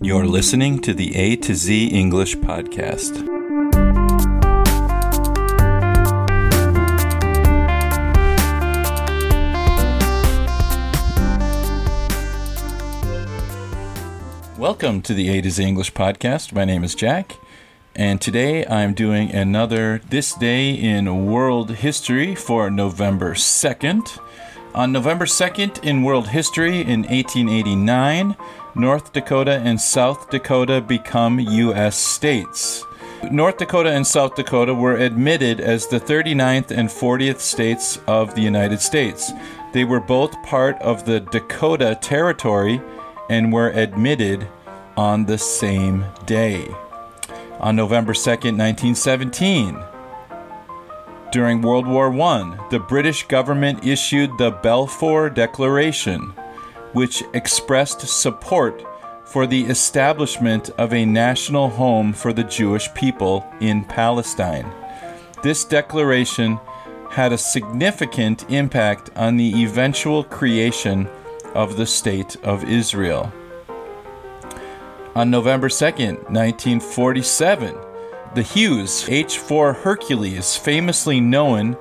You're listening to the A to Z English podcast. Welcome to the A to Z English podcast. My name is Jack, and today I'm doing another This Day in World History for November 2nd. On November 2nd in world history in 1889, North Dakota and South Dakota become U.S. states. North Dakota and South Dakota were admitted as the 39th and 40th states of the United States. They were both part of the Dakota Territory and were admitted on the same day. On November 2nd, 1917, during World War I, the British government issued the Balfour Declaration, which expressed support for the establishment of a national home for the Jewish people in Palestine. This declaration had a significant impact on the eventual creation of the State of Israel. On November 2nd, 1947, the Hughes H4 Hercules, famously known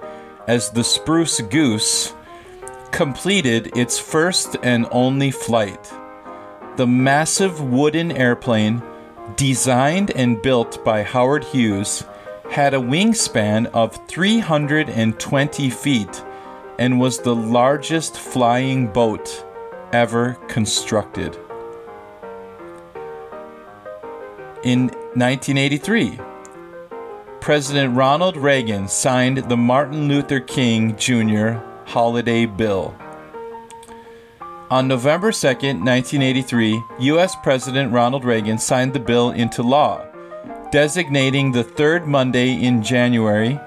as the Spruce Goose, completed its first and only flight. The massive wooden airplane, designed and built by Howard Hughes, had a wingspan of 320 feet and was the largest flying boat ever constructed. In 1983, President Ronald Reagan signed the Martin Luther King Jr. Holiday Bill. On November 2, 1983, U.S. President Ronald Reagan signed the bill into law, designating the third Monday in January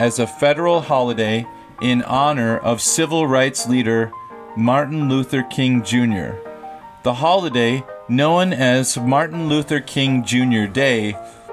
as a federal holiday in honor of civil rights leader Martin Luther King Jr. The holiday, known as Martin Luther King Jr. Day,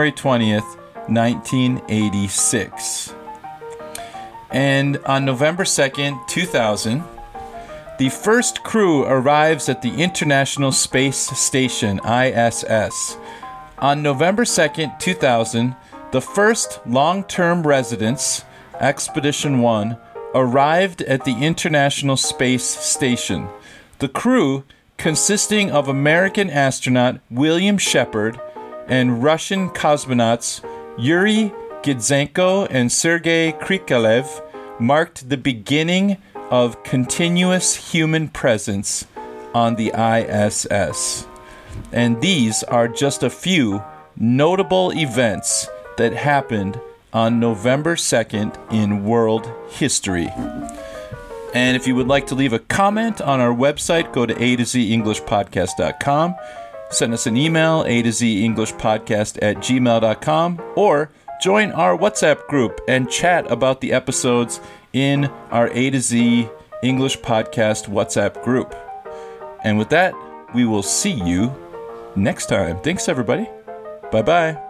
February 20th, 1986. And on November 2nd, 2000, the first crew arrives at the International Space Station, ISS. On November 2nd, 2000, the first long term residents, Expedition 1, arrived at the International Space Station. The crew, consisting of American astronaut William Shepherd and Russian cosmonauts Yuri Gidzenko and Sergei Krikalev, marked the beginning of continuous human presence on the ISS. And these are just a few notable events that happened on November 2nd in world history. And if you would like to leave a comment on our website, go to a to z English englishpodcast.com. Send us an email, a to z English Podcast at gmail.com, or join our WhatsApp group and chat about the episodes in our A to Z English Podcast WhatsApp group. And with that, we will see you next time. Thanks, everybody. Bye bye.